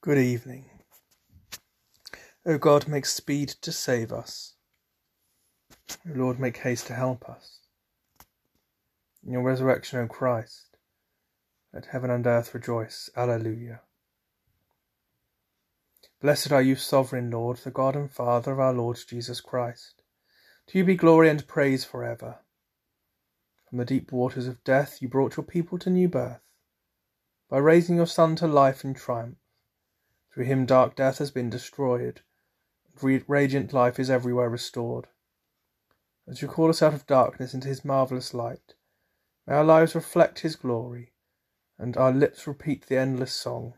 Good evening. O God, make speed to save us. O Lord, make haste to help us. In your resurrection, O Christ, let heaven and earth rejoice. Alleluia. Blessed are you, sovereign Lord, the God and Father of our Lord Jesus Christ. To you be glory and praise for ever. From the deep waters of death you brought your people to new birth, by raising your Son to life and triumph. Through him dark death has been destroyed, and radiant life is everywhere restored. As you call us out of darkness into his marvellous light, may our lives reflect his glory, and our lips repeat the endless song.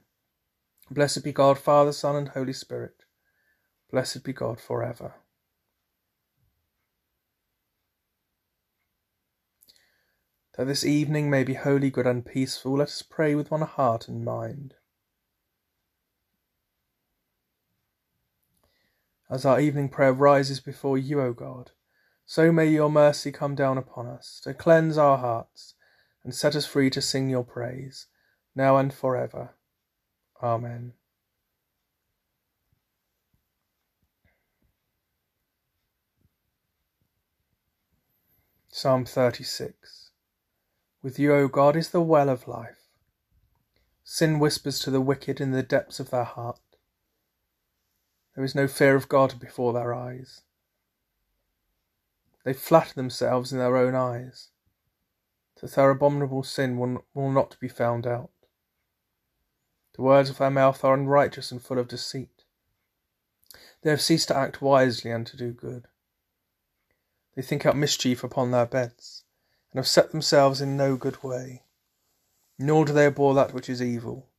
Blessed be God, Father, Son, and Holy Spirit. Blessed be God for ever. That this evening may be holy, good, and peaceful, let us pray with one heart and mind. As our evening prayer rises before you, O God, so may your mercy come down upon us, to cleanse our hearts, and set us free to sing your praise, now and forever. Amen. Psalm 36 With you, O God, is the well of life. Sin whispers to the wicked in the depths of their heart. There is no fear of God before their eyes. They flatter themselves in their own eyes, that their abominable sin will, will not be found out. The words of their mouth are unrighteous and full of deceit. They have ceased to act wisely and to do good. They think out mischief upon their beds, and have set themselves in no good way. Nor do they abhor that which is evil.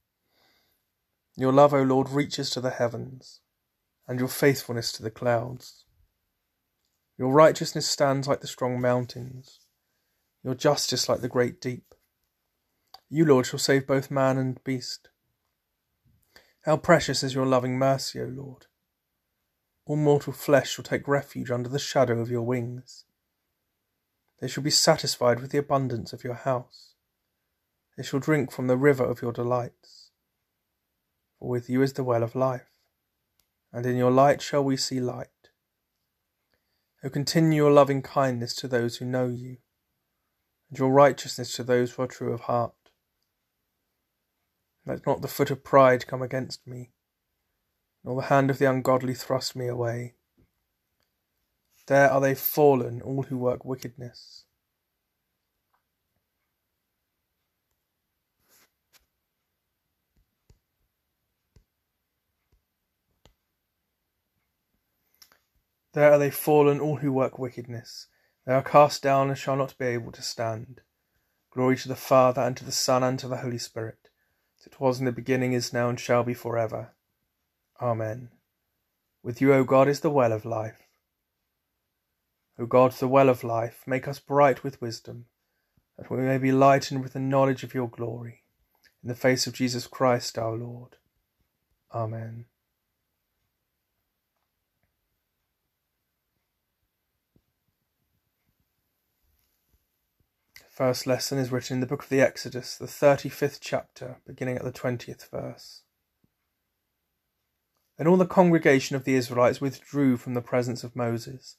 Your love, O Lord, reaches to the heavens and your faithfulness to the clouds. Your righteousness stands like the strong mountains, your justice like the great deep. You, Lord, shall save both man and beast. How precious is your loving mercy, O Lord! All mortal flesh shall take refuge under the shadow of your wings. They shall be satisfied with the abundance of your house. They shall drink from the river of your delights. For with you is the well of life and in your light shall we see light. O continue your loving kindness to those who know you, and your righteousness to those who are true of heart. Let not the foot of pride come against me, nor the hand of the ungodly thrust me away. There are they fallen, all who work wickedness. There are they fallen, all who work wickedness. They are cast down and shall not be able to stand. Glory to the Father, and to the Son, and to the Holy Spirit, as it was in the beginning, is now, and shall be for ever. Amen. With you, O God, is the well of life. O God, the well of life, make us bright with wisdom, that we may be lightened with the knowledge of your glory. In the face of Jesus Christ our Lord. Amen. First lesson is written in the book of the Exodus, the 35th chapter, beginning at the 20th verse. Then all the congregation of the Israelites withdrew from the presence of Moses.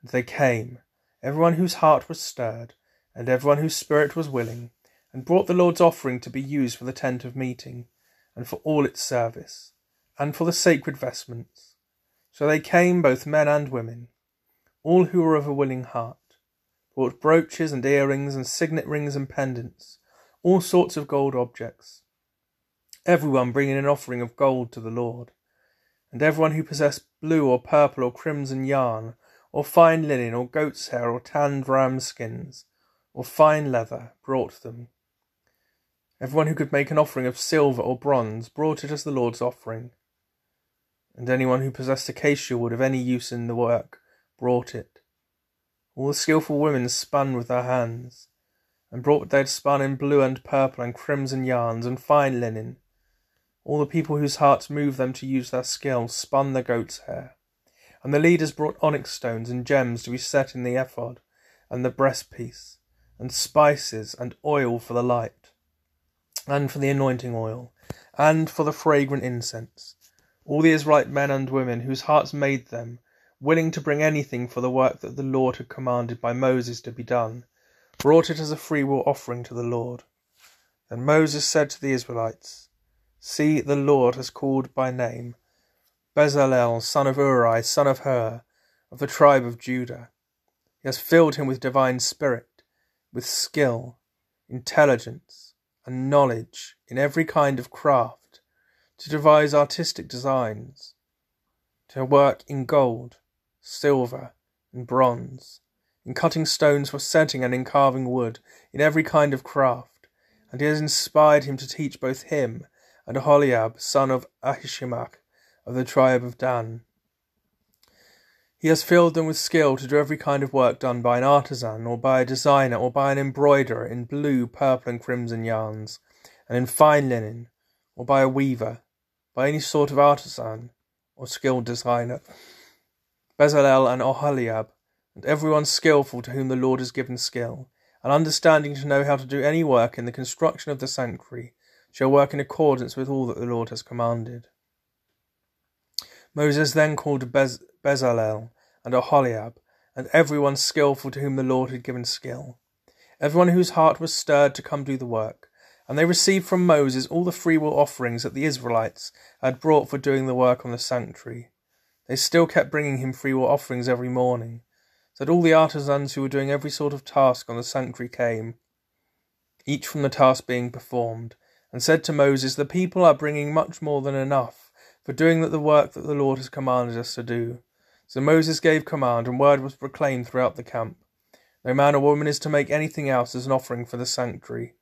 And they came, everyone whose heart was stirred, and everyone whose spirit was willing, and brought the Lord's offering to be used for the tent of meeting, and for all its service, and for the sacred vestments. So they came, both men and women, all who were of a willing heart bought brooches and earrings and signet rings and pendants, all sorts of gold objects. Everyone bringing an offering of gold to the Lord. And everyone who possessed blue or purple or crimson yarn, or fine linen, or goat's hair, or tanned ram skins, or fine leather, brought them. Everyone who could make an offering of silver or bronze brought it as the Lord's offering. And anyone who possessed acacia wood of any use in the work brought it. All the skilful women spun with their hands, and brought what they had spun in blue and purple and crimson yarns and fine linen. All the people whose hearts moved them to use their skill spun the goat's hair, and the leaders brought onyx stones and gems to be set in the ephod and the breastpiece, and spices and oil for the light, and for the anointing oil, and for the fragrant incense. All the Israelite men and women whose hearts made them willing to bring anything for the work that the Lord had commanded by Moses to be done, brought it as a freewill offering to the Lord. Then Moses said to the Israelites, See, the Lord has called by name Bezalel, son of Uri, son of Hur, of the tribe of Judah. He has filled him with divine spirit, with skill, intelligence, and knowledge in every kind of craft, to devise artistic designs, to work in gold, silver, and bronze, in cutting stones for setting and in carving wood, in every kind of craft, and he has inspired him to teach both him and Oholiab, son of Ahisamach, of the tribe of Dan. He has filled them with skill to do every kind of work done by an artisan, or by a designer, or by an embroiderer in blue, purple, and crimson yarns, and in fine linen, or by a weaver, by any sort of artisan, or skilled designer. Bezalel and Oholiab, and everyone skilful to whom the Lord has given skill, and understanding to know how to do any work in the construction of the sanctuary, shall work in accordance with all that the Lord has commanded. Moses then called Bez- Bezalel and Oholiab, and everyone skilful to whom the Lord had given skill, everyone whose heart was stirred to come do the work. And they received from Moses all the freewill offerings that the Israelites had brought for doing the work on the sanctuary they still kept bringing him freewill offerings every morning, so that all the artisans who were doing every sort of task on the sanctuary came, each from the task being performed, and said to Moses, The people are bringing much more than enough for doing the work that the Lord has commanded us to do. So Moses gave command, and word was proclaimed throughout the camp. No man or woman is to make anything else as an offering for the sanctuary.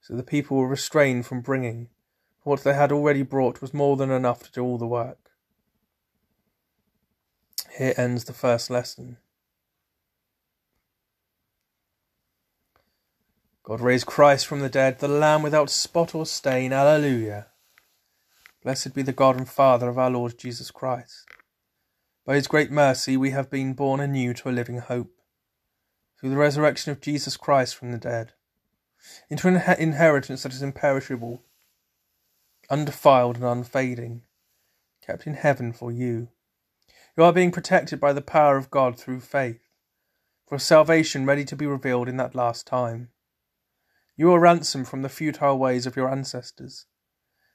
So the people were restrained from bringing, for what they had already brought was more than enough to do all the work. Here ends the first lesson. God raised Christ from the dead, the Lamb without spot or stain. Alleluia. Blessed be the God and Father of our Lord Jesus Christ. By his great mercy we have been born anew to a living hope, through the resurrection of Jesus Christ from the dead, into an inheritance that is imperishable, undefiled and unfading, kept in heaven for you you are being protected by the power of God through faith, for salvation ready to be revealed in that last time. You are ransomed from the futile ways of your ancestors,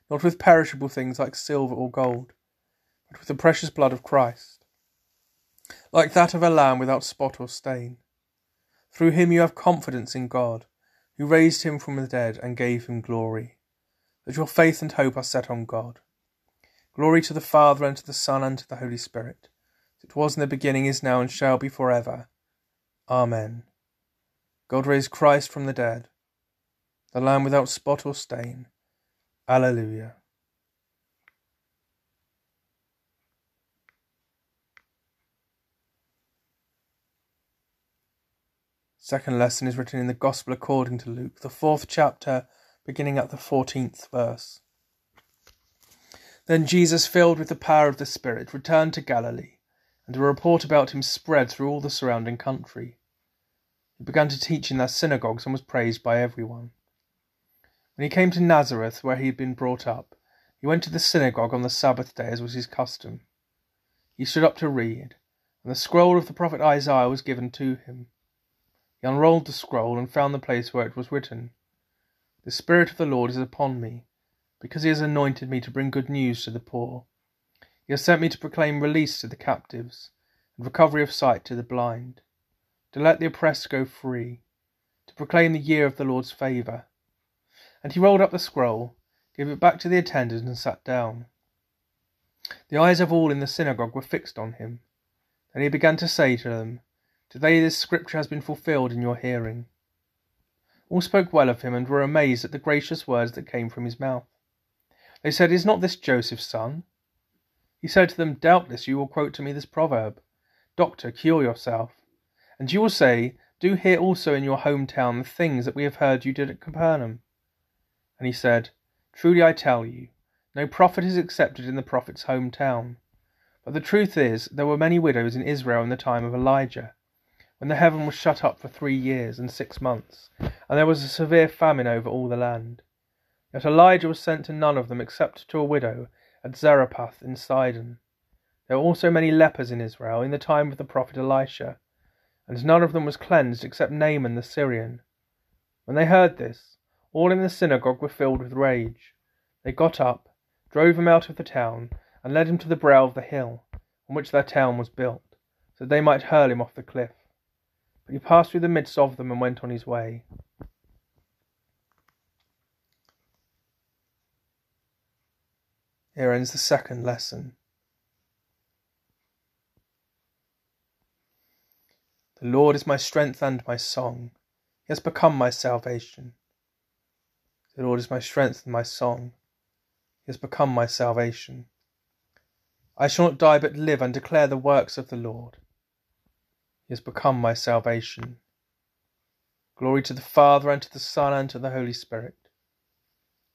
not with perishable things like silver or gold, but with the precious blood of Christ, like that of a lamb without spot or stain. Through him you have confidence in God, who raised him from the dead and gave him glory, that your faith and hope are set on God. Glory to the Father, and to the Son, and to the Holy Spirit, it was in the beginning, is now, and shall be for ever. Amen. God raised Christ from the dead, the Lamb without spot or stain. Alleluia. Second lesson is written in the Gospel according to Luke, the fourth chapter, beginning at the fourteenth verse. Then Jesus, filled with the power of the Spirit, returned to Galilee, and a report about him spread through all the surrounding country. He began to teach in their synagogues and was praised by everyone. When he came to Nazareth, where he had been brought up, he went to the synagogue on the Sabbath day, as was his custom. He stood up to read, and the scroll of the prophet Isaiah was given to him. He unrolled the scroll and found the place where it was written, The Spirit of the Lord is upon me because he has anointed me to bring good news to the poor. He has sent me to proclaim release to the captives and recovery of sight to the blind, to let the oppressed go free, to proclaim the year of the Lord's favour. And he rolled up the scroll, gave it back to the attendant, and sat down. The eyes of all in the synagogue were fixed on him. Then he began to say to them, Today this scripture has been fulfilled in your hearing. All spoke well of him and were amazed at the gracious words that came from his mouth. They said, Is not this Joseph's son? He said to them, Doubtless you will quote to me this proverb Doctor, cure yourself. And you will say, Do also in your hometown the things that we have heard you did at Capernaum. And he said, Truly I tell you, no prophet is accepted in the prophet's hometown. But the truth is, there were many widows in Israel in the time of Elijah, when the heaven was shut up for three years and six months, and there was a severe famine over all the land. Yet Elijah was sent to none of them except to a widow at Zarephath in Sidon. There were also many lepers in Israel in the time of the prophet Elisha, and none of them was cleansed except Naaman the Syrian. When they heard this, all in the synagogue were filled with rage. They got up, drove him out of the town, and led him to the brow of the hill on which their town was built, so that they might hurl him off the cliff. But he passed through the midst of them and went on his way. Here ends the second lesson. The Lord is my strength and my song. He has become my salvation. The Lord is my strength and my song. He has become my salvation. I shall not die but live and declare the works of the Lord. He has become my salvation. Glory to the Father, and to the Son, and to the Holy Spirit.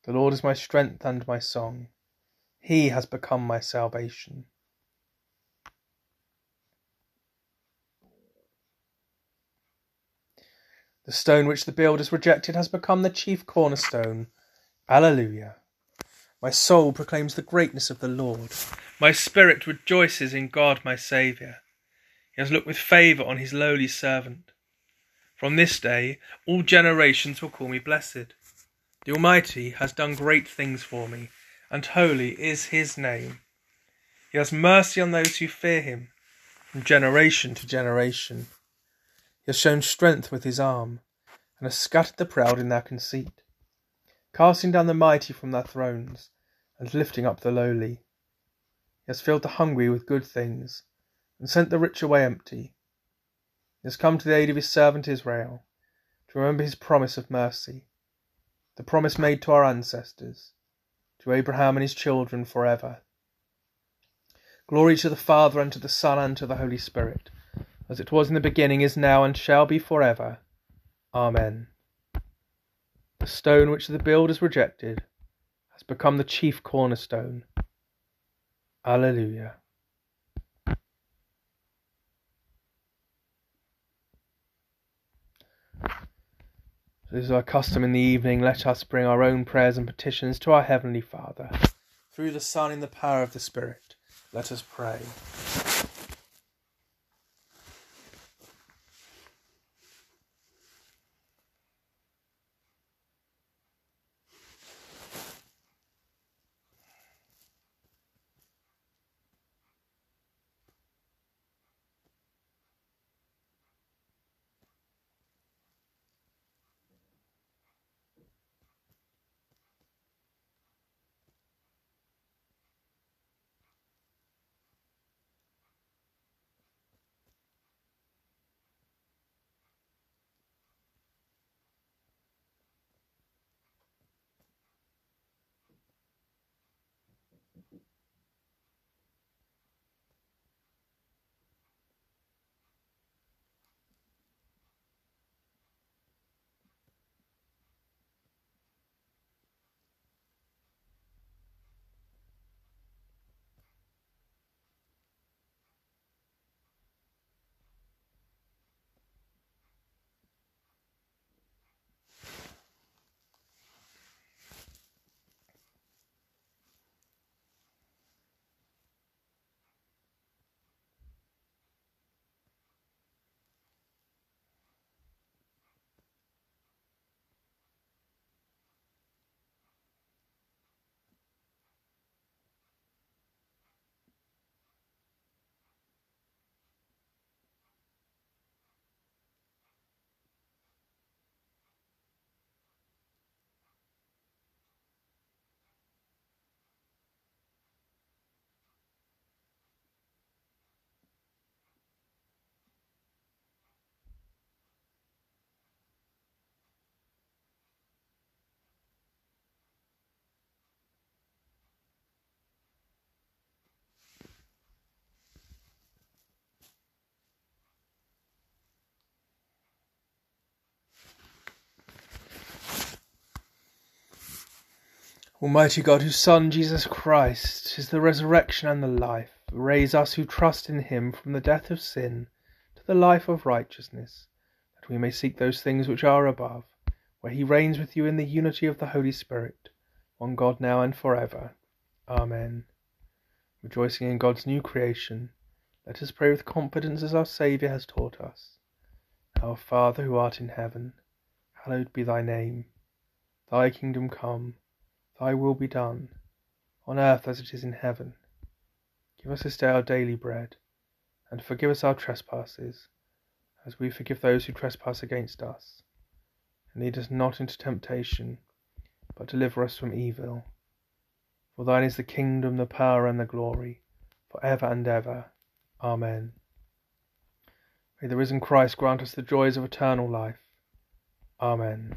The Lord is my strength and my song. He has become my salvation. The stone which the builders rejected has become the chief cornerstone. Alleluia. My soul proclaims the greatness of the Lord. My spirit rejoices in God my Saviour. He has looked with favour on his lowly servant. From this day all generations will call me blessed. The Almighty has done great things for me and holy is his name. He has mercy on those who fear him, from generation to generation. He has shown strength with his arm, and has scattered the proud in their conceit, casting down the mighty from their thrones, and lifting up the lowly. He has filled the hungry with good things, and sent the rich away empty. He has come to the aid of his servant Israel, to remember his promise of mercy, the promise made to our ancestors to Abraham and his children forever. Glory to the Father, and to the Son, and to the Holy Spirit, as it was in the beginning, is now, and shall be forever. Amen. The stone which the builders rejected has become the chief cornerstone. Alleluia. As is our custom in the evening, let us bring our own prayers and petitions to our Heavenly Father. Through the Son, in the power of the Spirit, let us pray. Almighty God, whose Son, Jesus Christ, is the resurrection and the life, raise us who trust in him from the death of sin to the life of righteousness, that we may seek those things which are above, where he reigns with you in the unity of the Holy Spirit, one God now and for ever. Amen. Rejoicing in God's new creation, let us pray with confidence as our Saviour has taught us. Our Father who art in heaven, hallowed be thy name. Thy kingdom come, thy will be done, on earth as it is in heaven. Give us this day our daily bread, and forgive us our trespasses, as we forgive those who trespass against us. And lead us not into temptation, but deliver us from evil. For thine is the kingdom, the power, and the glory, for ever and ever. Amen. May the risen Christ grant us the joys of eternal life. Amen.